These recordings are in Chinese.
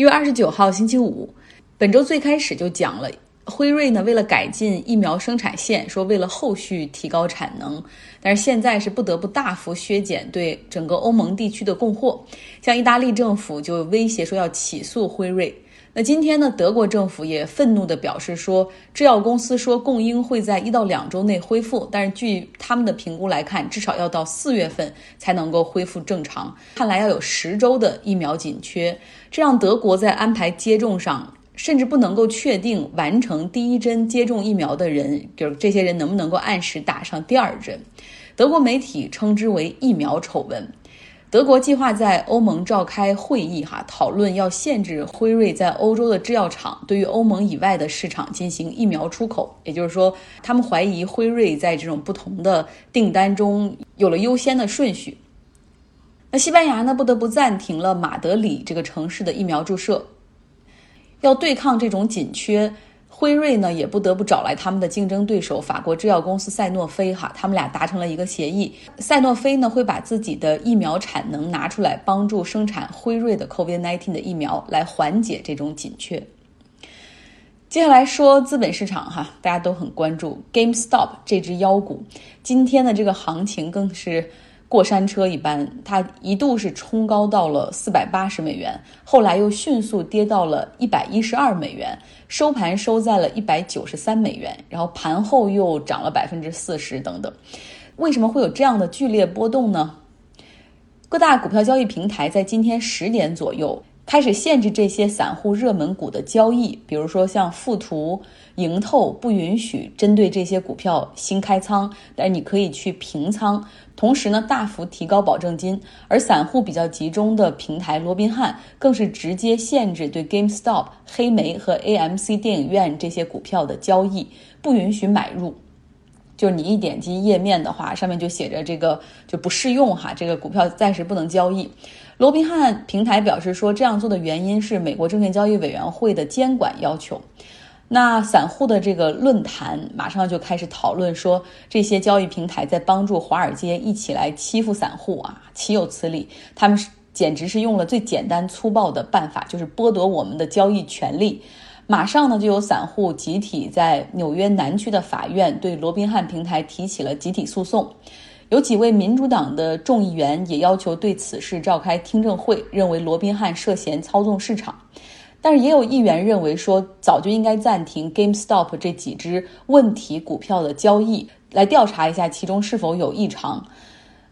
一月二十九号星期五，本周最开始就讲了，辉瑞呢为了改进疫苗生产线，说为了后续提高产能，但是现在是不得不大幅削减对整个欧盟地区的供货，像意大利政府就威胁说要起诉辉瑞。那今天呢，德国政府也愤怒地表示说，制药公司说供应会在一到两周内恢复，但是据他们的评估来看，至少要到四月份才能够恢复正常。看来要有十周的疫苗紧缺，这让德国在安排接种上甚至不能够确定完成第一针接种疫苗的人，就是这些人能不能够按时打上第二针。德国媒体称之为“疫苗丑闻”。德国计划在欧盟召开会议，哈，讨论要限制辉瑞在欧洲的制药厂对于欧盟以外的市场进行疫苗出口。也就是说，他们怀疑辉瑞在这种不同的订单中有了优先的顺序。那西班牙呢，不得不暂停了马德里这个城市的疫苗注射，要对抗这种紧缺。辉瑞呢也不得不找来他们的竞争对手法国制药公司赛诺菲，哈，他们俩达成了一个协议。赛诺菲呢会把自己的疫苗产能拿出来，帮助生产辉瑞的 COVID-19 的疫苗，来缓解这种紧缺。接下来说资本市场，哈，大家都很关注 GameStop 这只妖股，今天的这个行情更是。过山车一般，它一度是冲高到了四百八十美元，后来又迅速跌到了一百一十二美元，收盘收在了一百九十三美元，然后盘后又涨了百分之四十等等。为什么会有这样的剧烈波动呢？各大股票交易平台在今天十点左右。开始限制这些散户热门股的交易，比如说像富途、盈透不允许针对这些股票新开仓，但是你可以去平仓。同时呢，大幅提高保证金。而散户比较集中的平台罗宾汉更是直接限制对 GameStop、黑莓和 AMC 电影院这些股票的交易，不允许买入。就是你一点击页面的话，上面就写着这个就不适用哈，这个股票暂时不能交易。罗宾汉平台表示说，这样做的原因是美国证券交易委员会的监管要求。那散户的这个论坛马上就开始讨论说，这些交易平台在帮助华尔街一起来欺负散户啊，岂有此理！他们是简直是用了最简单粗暴的办法，就是剥夺我们的交易权利。马上呢，就有散户集体在纽约南区的法院对罗宾汉平台提起了集体诉讼。有几位民主党的众议员也要求对此事召开听证会，认为罗宾汉涉嫌操纵市场。但是也有议员认为说，早就应该暂停 GameStop 这几只问题股票的交易，来调查一下其中是否有异常。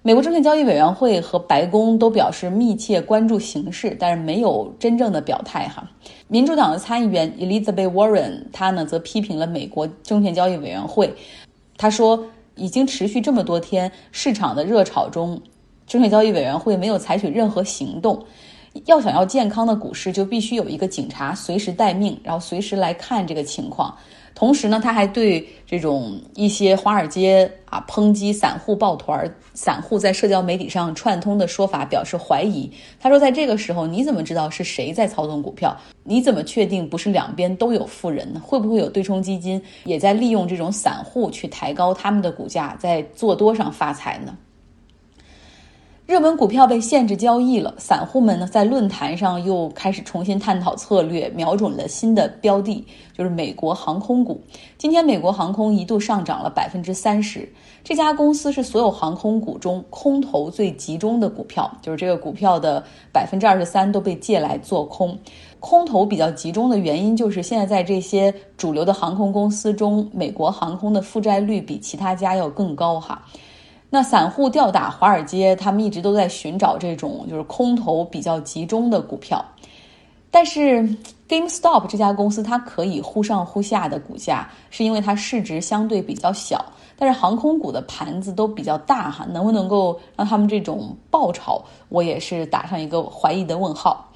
美国证券交易委员会和白宫都表示密切关注形势，但是没有真正的表态。哈，民主党的参议员 Elizabeth Warren，他呢则批评了美国证券交易委员会。他说，已经持续这么多天，市场的热炒中，证券交易委员会没有采取任何行动。要想要健康的股市，就必须有一个警察随时待命，然后随时来看这个情况。同时呢，他还对这种一些华尔街啊抨击散户抱团、散户在社交媒体上串通的说法表示怀疑。他说，在这个时候，你怎么知道是谁在操纵股票？你怎么确定不是两边都有富人呢？会不会有对冲基金也在利用这种散户去抬高他们的股价，在做多上发财呢？热门股票被限制交易了，散户们呢在论坛上又开始重新探讨策略，瞄准了新的标的，就是美国航空股。今天美国航空一度上涨了百分之三十，这家公司是所有航空股中空头最集中的股票，就是这个股票的百分之二十三都被借来做空。空头比较集中的原因就是现在在这些主流的航空公司中，美国航空的负债率比其他家要更高哈。那散户吊打华尔街，他们一直都在寻找这种就是空头比较集中的股票，但是 GameStop 这家公司它可以忽上忽下的股价，是因为它市值相对比较小。但是航空股的盘子都比较大哈，能不能够让他们这种爆炒，我也是打上一个怀疑的问号。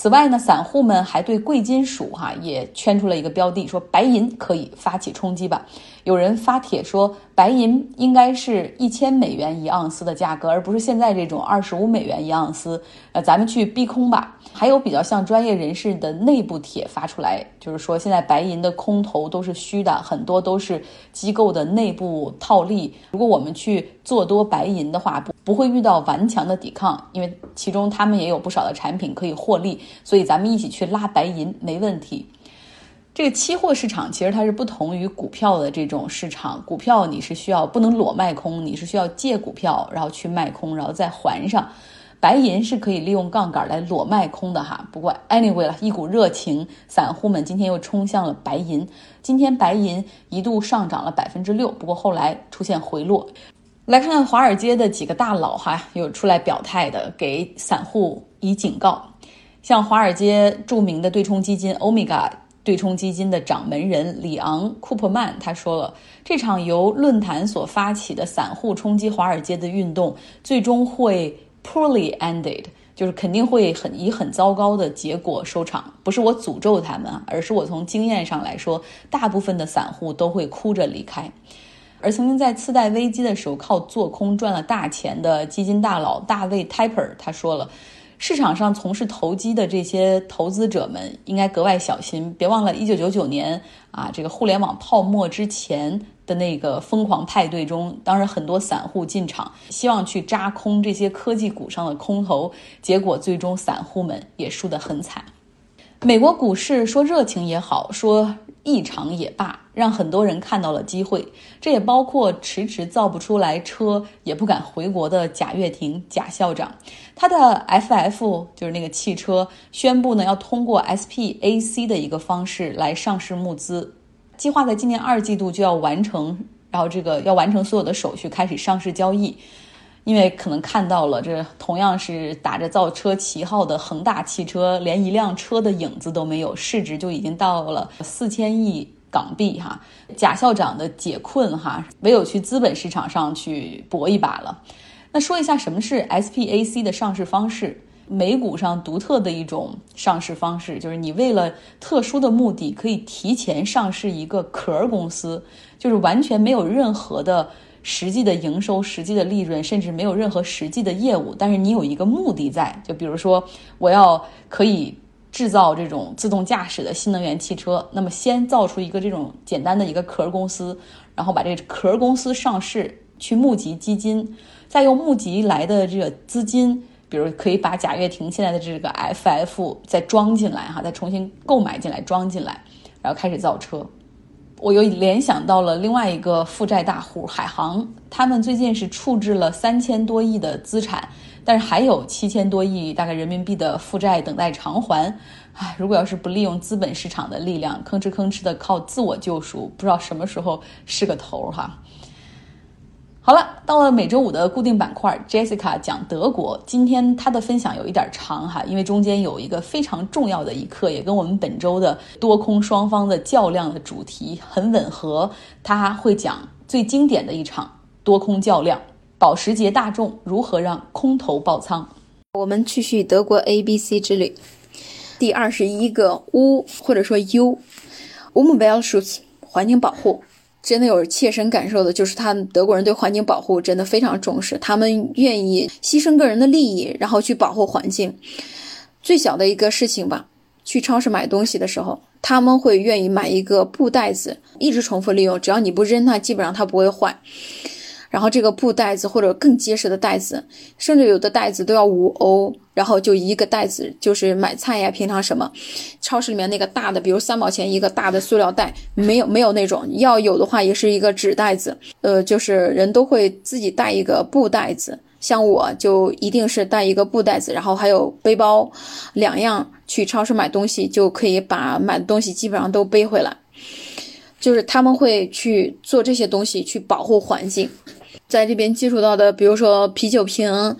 此外呢，散户们还对贵金属哈也圈出了一个标的，说白银可以发起冲击吧。有人发帖说，白银应该是一千美元一盎司的价格，而不是现在这种二十五美元一盎司。呃，咱们去逼空吧。还有比较像专业人士的内部帖发出来，就是说现在白银的空头都是虚的，很多都是机构的内部套利。如果我们去做多白银的话，不不会遇到顽强的抵抗，因为其中他们也有不少的产品可以获利，所以咱们一起去拉白银没问题。这个期货市场其实它是不同于股票的这种市场，股票你是需要不能裸卖空，你是需要借股票然后去卖空，然后再还上。白银是可以利用杠杆来裸卖空的哈。不过 anyway 了，一股热情，散户们今天又冲向了白银。今天白银一度上涨了百分之六，不过后来出现回落。来看看华尔街的几个大佬哈，有出来表态的，给散户以警告。像华尔街著名的对冲基金 Omega 对冲基金的掌门人里昂·库珀曼他说了，这场由论坛所发起的散户冲击华尔街的运动，最终会。Poorly ended，就是肯定会很以很糟糕的结果收场。不是我诅咒他们，而是我从经验上来说，大部分的散户都会哭着离开。而曾经在次贷危机的时候靠做空赚了大钱的基金大佬大卫·泰 r 他说了，市场上从事投机的这些投资者们应该格外小心。别忘了，一九九九年啊，这个互联网泡沫之前。的那个疯狂派对中，当然很多散户进场，希望去扎空这些科技股上的空头，结果最终散户们也输得很惨。美国股市说热情也好，说异常也罢，让很多人看到了机会，这也包括迟迟造不出来车，也不敢回国的贾跃亭贾校长，他的 FF 就是那个汽车，宣布呢要通过 SPAC 的一个方式来上市募资。计划在今年二季度就要完成，然后这个要完成所有的手续，开始上市交易。因为可能看到了，这同样是打着造车旗号的恒大汽车，连一辆车的影子都没有，市值就已经到了四千亿港币哈。贾校长的解困哈，唯有去资本市场上去搏一把了。那说一下什么是 SPAC 的上市方式。美股上独特的一种上市方式，就是你为了特殊的目的，可以提前上市一个壳公司，就是完全没有任何的实际的营收、实际的利润，甚至没有任何实际的业务，但是你有一个目的在，就比如说我要可以制造这种自动驾驶的新能源汽车，那么先造出一个这种简单的一个壳公司，然后把这个壳公司上市，去募集基金，再用募集来的这个资金。比如可以把贾跃亭现在的这个 FF 再装进来哈，再重新购买进来装进来，然后开始造车。我又联想到了另外一个负债大户海航，他们最近是处置了三千多亿的资产，但是还有七千多亿大概人民币的负债等待偿还。唉，如果要是不利用资本市场的力量，吭哧吭哧的靠自我救赎，不知道什么时候是个头哈。好了，到了每周五的固定板块，Jessica 讲德国。今天她的分享有一点长哈，因为中间有一个非常重要的一课，也跟我们本周的多空双方的较量的主题很吻合。他会讲最经典的一场多空较量，保时捷大众如何让空头爆仓。我们继续德国 A B C 之旅，第二十一个 U 或者说 U，Umweltschutz 环境保护。真的有切身感受的，就是他们德国人对环境保护真的非常重视，他们愿意牺牲个人的利益，然后去保护环境。最小的一个事情吧，去超市买东西的时候，他们会愿意买一个布袋子，一直重复利用，只要你不扔它，基本上它不会坏。然后这个布袋子或者更结实的袋子，甚至有的袋子都要五欧。然后就一个袋子，就是买菜呀，平常什么，超市里面那个大的，比如三毛钱一个大的塑料袋，没有没有那种，要有的话也是一个纸袋子。呃，就是人都会自己带一个布袋子，像我就一定是带一个布袋子，然后还有背包，两样去超市买东西就可以把买的东西基本上都背回来。就是他们会去做这些东西去保护环境，在这边接触到的，比如说啤酒瓶。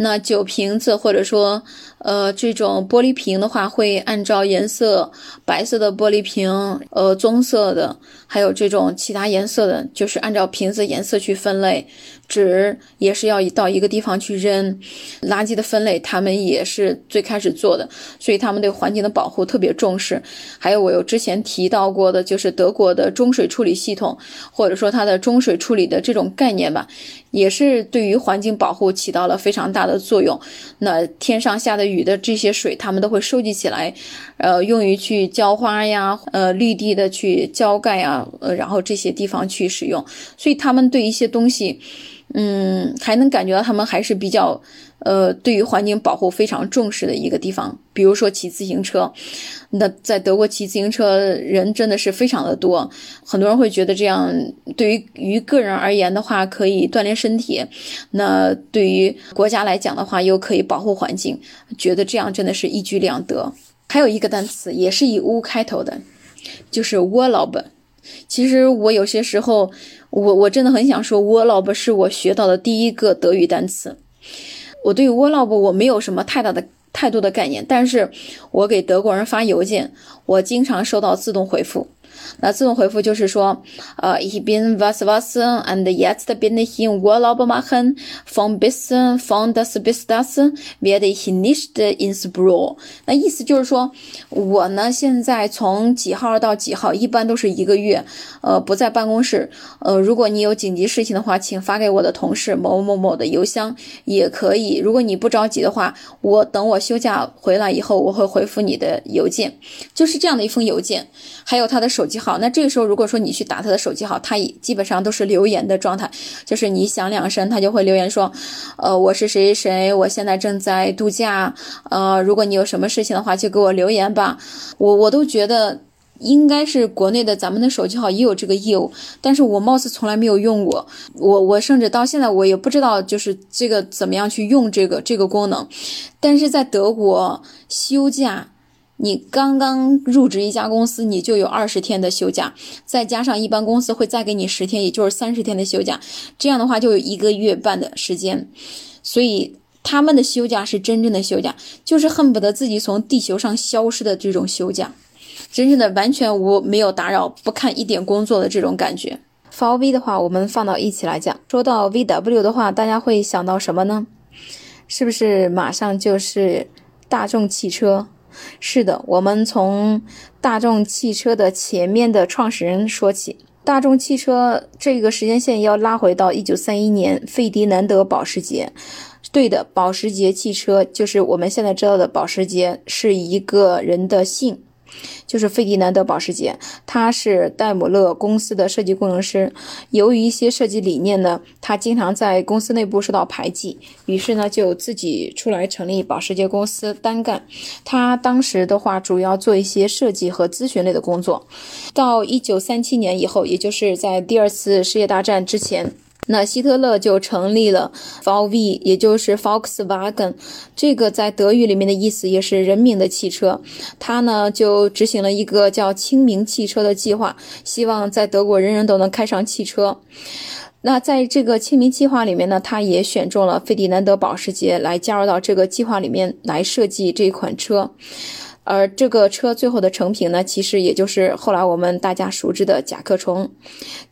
那酒瓶子或者说，呃，这种玻璃瓶的话，会按照颜色，白色的玻璃瓶，呃，棕色的，还有这种其他颜色的，就是按照瓶子颜色去分类。纸也是要到一个地方去扔，垃圾的分类他们也是最开始做的，所以他们对环境的保护特别重视。还有我有之前提到过的，就是德国的中水处理系统，或者说它的中水处理的这种概念吧，也是对于环境保护起到了非常大的作用。那天上下的雨的这些水，他们都会收集起来，呃，用于去浇花呀，呃，绿地的去浇盖呀，呃，然后这些地方去使用。所以他们对一些东西。嗯，还能感觉到他们还是比较，呃，对于环境保护非常重视的一个地方。比如说骑自行车，那在德国骑自行车人真的是非常的多，很多人会觉得这样对于于个人而言的话可以锻炼身体，那对于国家来讲的话又可以保护环境，觉得这样真的是一举两得。还有一个单词也是以乌开头的，就是 Urlaub。其实我有些时候，我我真的很想说，Urlaub 是我学到的第一个德语单词。我对 Urlaub 我没有什么太大的太多的概念，但是我给德国人发邮件，我经常收到自动回复。那自动回复就是说，呃，ich bin was was und jetzt bin ich in Urlaub machen von bis von das bis das werde ich nicht ins Büro。那意思就是说，我呢现在从几号到几号，一般都是一个月，呃，不在办公室。呃，如果你有紧急事情的话，请发给我的同事某某某的邮箱也可以。如果你不着急的话，我等我休假回来以后，我会回复你的邮件。就是这样的一封邮件，还有他的手机号。那这个时候如果说你去打他的手机号，他也基本上都是留言的状态，就是你响两声，他就会留言说，呃，我是谁谁，我现在正在度假，呃，如果你有什么事情的话，就给我留言吧。我我都觉得应该是国内的咱们的手机号也有这个业务，但是我貌似从来没有用过，我我甚至到现在我也不知道就是这个怎么样去用这个这个功能，但是在德国休假。你刚刚入职一家公司，你就有二十天的休假，再加上一般公司会再给你十天，也就是三十天的休假，这样的话就有一个月半的时间。所以他们的休假是真正的休假，就是恨不得自己从地球上消失的这种休假，真正的完全无没有打扰，不看一点工作的这种感觉。V V 的话，我们放到一起来讲。说到 V W 的话，大家会想到什么呢？是不是马上就是大众汽车？是的，我们从大众汽车的前面的创始人说起。大众汽车这个时间线要拉回到一九三一年，费迪南德·保时捷。对的，保时捷汽车就是我们现在知道的保时捷，是一个人的姓。就是费迪南德·保时捷，他是戴姆勒公司的设计工程师。由于一些设计理念呢，他经常在公司内部受到排挤，于是呢就自己出来成立保时捷公司单干。他当时的话，主要做一些设计和咨询类的工作。到一九三七年以后，也就是在第二次世界大战之前。那希特勒就成立了 VW，也就是 Volkswagen，这个在德语里面的意思也是人民的汽车。他呢就执行了一个叫“清明汽车”的计划，希望在德国人人都能开上汽车。那在这个清明计划里面呢，他也选中了费迪南德·保时捷来加入到这个计划里面来设计这款车。而这个车最后的成品呢，其实也就是后来我们大家熟知的甲壳虫。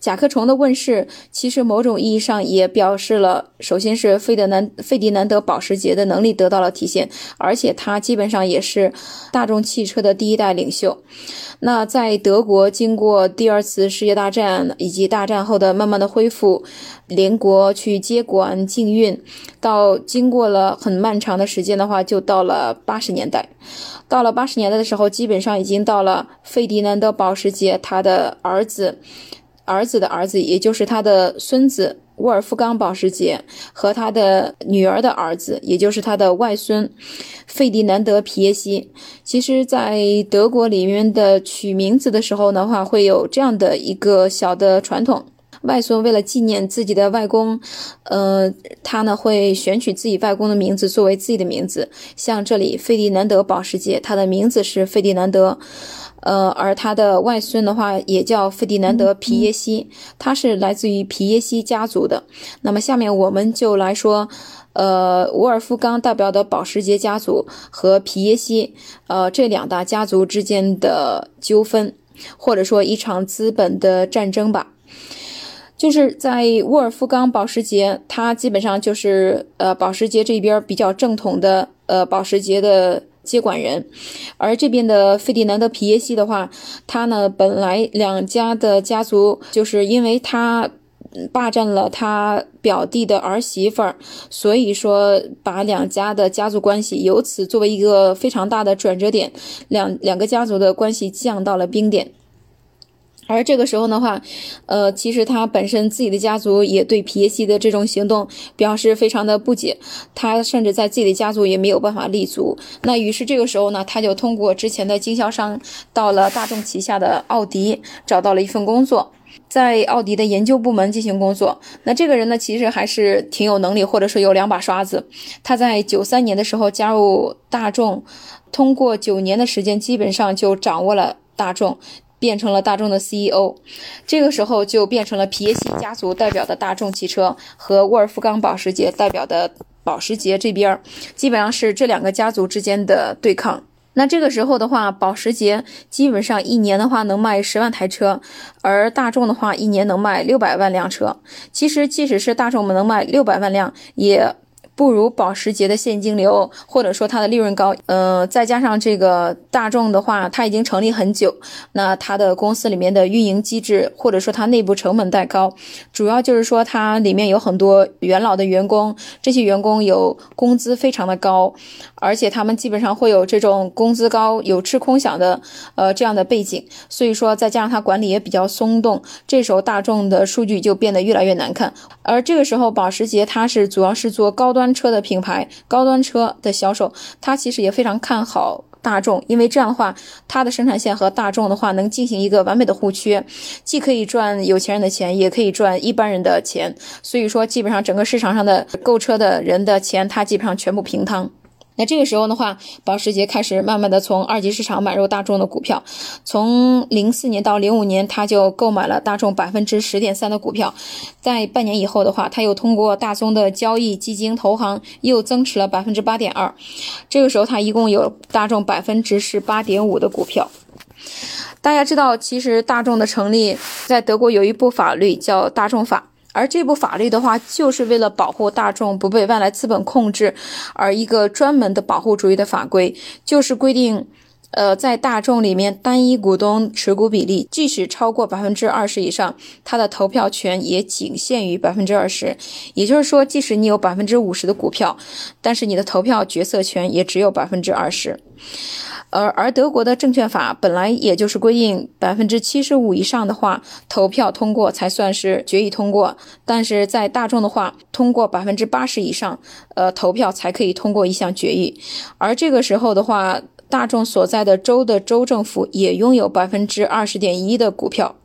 甲壳虫的问世，其实某种意义上也表示了，首先是费德南费迪南德保时捷的能力得到了体现，而且他基本上也是大众汽车的第一代领袖。那在德国经过第二次世界大战以及大战后的慢慢的恢复，联国去接管禁运，到经过了很漫长的时间的话，就到了八十年代。到了八十年代的时候，基本上已经到了费迪南德·保时捷他的儿子、儿子的儿子，也就是他的孙子沃尔夫冈·保时捷和他的女儿的儿子，也就是他的外孙费迪南德·皮耶西。其实，在德国里面的取名字的时候的话，会有这样的一个小的传统。外孙为了纪念自己的外公，呃，他呢会选取自己外公的名字作为自己的名字。像这里，费迪南德·保时捷，他的名字是费迪南德，呃，而他的外孙的话也叫费迪南德·皮耶西，他是来自于皮耶西家族的。那么下面我们就来说，呃，沃尔夫冈代表的保时捷家族和皮耶西，呃，这两大家族之间的纠纷，或者说一场资本的战争吧。就是在沃尔夫冈·保时捷，他基本上就是呃保时捷这边比较正统的呃保时捷的接管人，而这边的费迪南德·皮耶西的话，他呢本来两家的家族就是因为他霸占了他表弟的儿媳妇儿，所以说把两家的家族关系由此作为一个非常大的转折点，两两个家族的关系降到了冰点。而这个时候的话，呃，其实他本身自己的家族也对皮耶西的这种行动表示非常的不解，他甚至在自己的家族也没有办法立足。那于是这个时候呢，他就通过之前的经销商到了大众旗下的奥迪，找到了一份工作，在奥迪的研究部门进行工作。那这个人呢，其实还是挺有能力，或者说有两把刷子。他在九三年的时候加入大众，通过九年的时间，基本上就掌握了大众。变成了大众的 CEO，这个时候就变成了皮耶西家族代表的大众汽车和沃尔夫冈保时捷代表的保时捷这边，基本上是这两个家族之间的对抗。那这个时候的话，保时捷基本上一年的话能卖十万台车，而大众的话一年能卖六百万辆车。其实即使是大众能卖六百万辆，也。不如保时捷的现金流，或者说它的利润高，呃，再加上这个大众的话，它已经成立很久，那它的公司里面的运营机制，或者说它内部成本太高，主要就是说它里面有很多元老的员工，这些员工有工资非常的高，而且他们基本上会有这种工资高、有吃空饷的，呃，这样的背景，所以说再加上它管理也比较松动，这时候大众的数据就变得越来越难看，而这个时候保时捷它是主要是做高端。车的品牌，高端车的销售，他其实也非常看好大众，因为这样的话，它的生产线和大众的话能进行一个完美的互缺，既可以赚有钱人的钱，也可以赚一般人的钱，所以说基本上整个市场上的购车的人的钱，它基本上全部平摊。那这个时候的话，保时捷开始慢慢的从二级市场买入大众的股票，从零四年到零五年，他就购买了大众百分之十点三的股票，在半年以后的话，他又通过大宗的交易基金投行又增持了百分之八点二，这个时候他一共有大众百分之十八点五的股票。大家知道，其实大众的成立在德国有一部法律叫大众法。而这部法律的话，就是为了保护大众不被外来资本控制，而一个专门的保护主义的法规，就是规定，呃，在大众里面单一股东持股比例，即使超过百分之二十以上，他的投票权也仅限于百分之二十。也就是说，即使你有百分之五十的股票，但是你的投票决策权也只有百分之二十。而而德国的证券法本来也就是规定百分之七十五以上的话，投票通过才算是决议通过。但是在大众的话，通过百分之八十以上，呃，投票才可以通过一项决议。而这个时候的话，大众所在的州的州政府也拥有百分之二十点一的股票。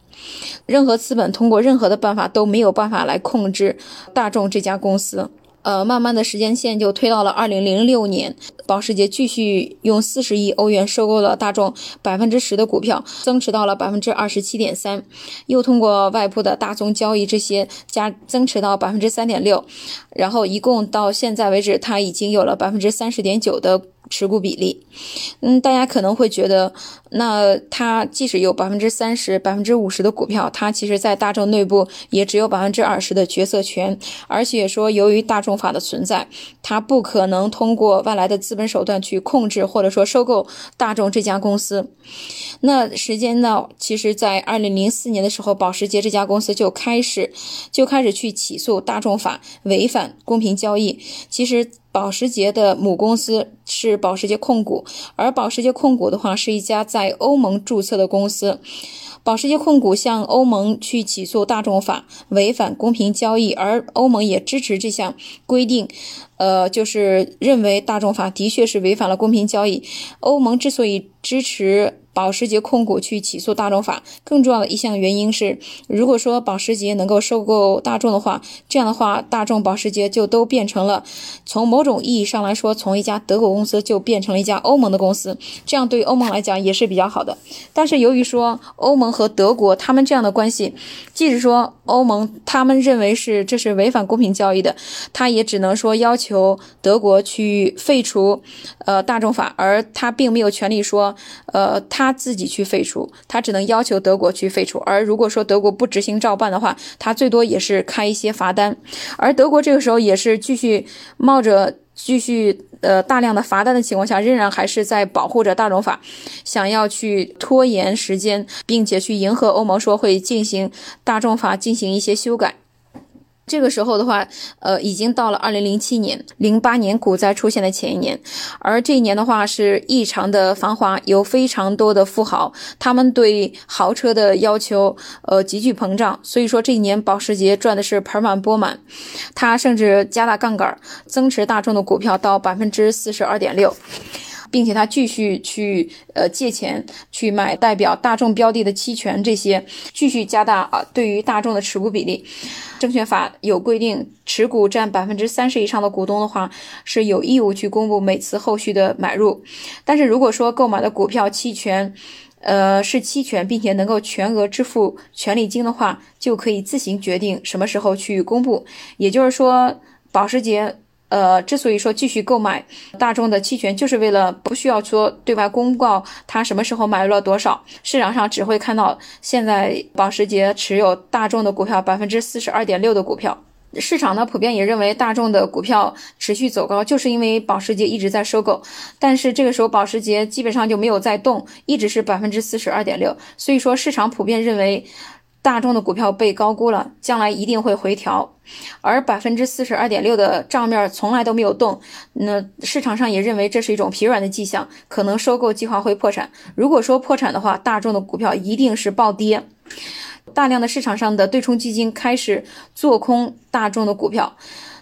任何资本通过任何的办法都没有办法来控制大众这家公司。呃，慢慢的时间线就推到了二零零六年，保时捷继续用四十亿欧元收购了大众百分之十的股票，增持到了百分之二十七点三，又通过外部的大宗交易这些加增持到百分之三点六，然后一共到现在为止，它已经有了百分之三十点九的。持股比例，嗯，大家可能会觉得，那他即使有百分之三十、百分之五十的股票，他其实在大众内部也只有百分之二十的决策权，而且说由于大众法的存在，他不可能通过外来的资本手段去控制或者说收购大众这家公司。那时间呢，其实在二零零四年的时候，保时捷这家公司就开始就开始去起诉大众法违反公平交易。其实。保时捷的母公司是保时捷控股，而保时捷控股的话是一家在欧盟注册的公司。保时捷控股向欧盟去起诉大众法违反公平交易，而欧盟也支持这项规定，呃，就是认为大众法的确是违反了公平交易。欧盟之所以支持。保时捷控股去起诉大众法，更重要的一项原因是，如果说保时捷能够收购大众的话，这样的话，大众、保时捷就都变成了，从某种意义上来说，从一家德国公司就变成了一家欧盟的公司，这样对欧盟来讲也是比较好的。但是由于说欧盟和德国他们这样的关系，即使说欧盟他们认为是这是违反公平交易的，他也只能说要求德国去废除，呃，大众法，而他并没有权利说，呃，他。他自己去废除，他只能要求德国去废除。而如果说德国不执行照办的话，他最多也是开一些罚单。而德国这个时候也是继续冒着继续呃大量的罚单的情况下，仍然还是在保护着大众法，想要去拖延时间，并且去迎合欧盟说会进行大众法进行一些修改。这个时候的话，呃，已经到了二零零七年、零八年股灾出现的前一年，而这一年的话是异常的繁华，有非常多的富豪，他们对豪车的要求，呃，急剧膨胀，所以说这一年保时捷赚的是盆满钵满，他甚至加大杠杆，增持大众的股票到百分之四十二点六。并且他继续去呃借钱去买代表大众标的的期权，这些继续加大啊对于大众的持股比例。证券法有规定，持股占百分之三十以上的股东的话是有义务去公布每次后续的买入。但是如果说购买的股票期权，呃是期权，并且能够全额支付权利金的话，就可以自行决定什么时候去公布。也就是说，保时捷。呃，之所以说继续购买大众的期权，就是为了不需要说对外公告他什么时候买入了多少，市场上只会看到现在保时捷持有大众的股票百分之四十二点六的股票。市场呢普遍也认为大众的股票持续走高，就是因为保时捷一直在收购，但是这个时候保时捷基本上就没有在动，一直是百分之四十二点六，所以说市场普遍认为。大众的股票被高估了，将来一定会回调，而百分之四十二点六的账面从来都没有动，那市场上也认为这是一种疲软的迹象，可能收购计划会破产。如果说破产的话，大众的股票一定是暴跌，大量的市场上的对冲基金开始做空大众的股票，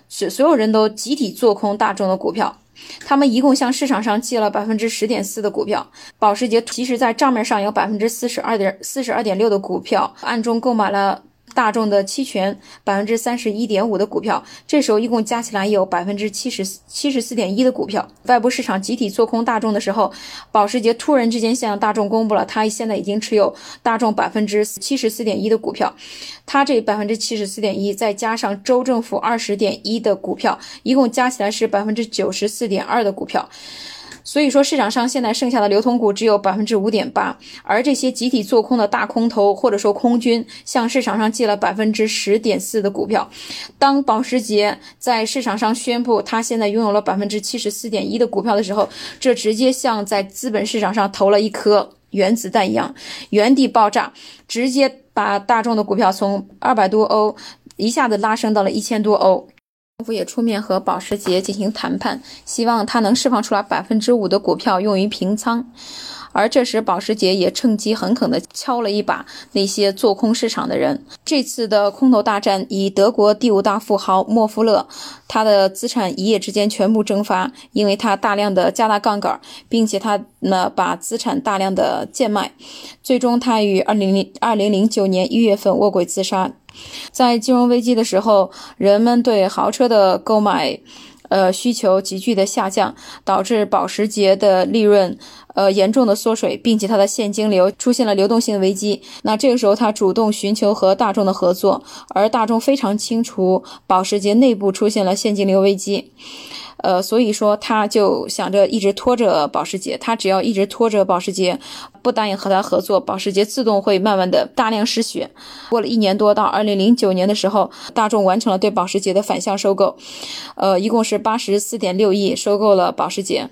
是所有人都集体做空大众的股票。他们一共向市场上借了百分之十点四的股票，保时捷其实在账面上有百分之四十二点四十二点六的股票，暗中购买了。大众的期权百分之三十一点五的股票，这时候一共加起来有百分之七十七十四点一的股票。外部市场集体做空大众的时候，保时捷突然之间向大众公布了，他现在已经持有大众百分之七十四点一的股票。他这百分之七十四点一，再加上州政府二十点一的股票，一共加起来是百分之九十四点二的股票。所以说，市场上现在剩下的流通股只有百分之五点八，而这些集体做空的大空头或者说空军向市场上借了百分之十点四的股票。当保时捷在市场上宣布他现在拥有了百分之七十四点一的股票的时候，这直接像在资本市场上投了一颗原子弹一样，原地爆炸，直接把大众的股票从二百多欧一下子拉升到了一千多欧。政府也出面和保时捷进行谈判，希望他能释放出来百分之五的股票用于平仓。而这时，保时捷也趁机狠狠地敲了一把那些做空市场的人。这次的空头大战，以德国第五大富豪莫夫勒，他的资产一夜之间全部蒸发，因为他大量的加大杠杆，并且他呢把资产大量的贱卖，最终他于二零零二零零九年一月份卧轨自杀。在金融危机的时候，人们对豪车的购买，呃需求急剧的下降，导致保时捷的利润，呃严重的缩水，并且它的现金流出现了流动性危机。那这个时候，他主动寻求和大众的合作，而大众非常清楚保时捷内部出现了现金流危机。呃，所以说他就想着一直拖着保时捷，他只要一直拖着保时捷，不答应和他合作，保时捷自动会慢慢的大量失血。过了一年多，到二零零九年的时候，大众完成了对保时捷的反向收购，呃，一共是八十四点六亿收购了保时捷。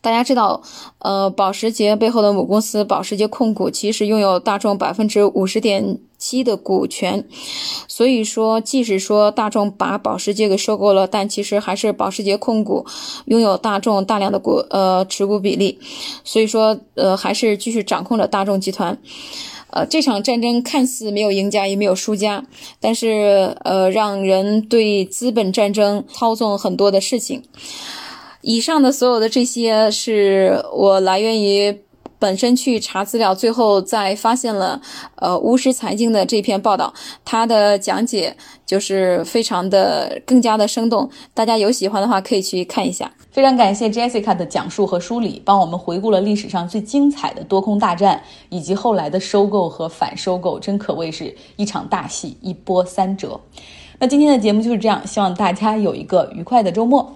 大家知道，呃，保时捷背后的母公司保时捷控股其实拥有大众百分之五十点七的股权，所以说，即使说大众把保时捷给收购了，但其实还是保时捷控股拥有大众大量的股呃持股比例，所以说，呃，还是继续掌控着大众集团。呃，这场战争看似没有赢家也没有输家，但是呃，让人对资本战争操纵很多的事情。以上的所有的这些是我来源于本身去查资料，最后再发现了呃巫师财经的这篇报道，它的讲解就是非常的更加的生动，大家有喜欢的话可以去看一下。非常感谢 Jessica 的讲述和梳理，帮我们回顾了历史上最精彩的多空大战，以及后来的收购和反收购，真可谓是一场大戏，一波三折。那今天的节目就是这样，希望大家有一个愉快的周末。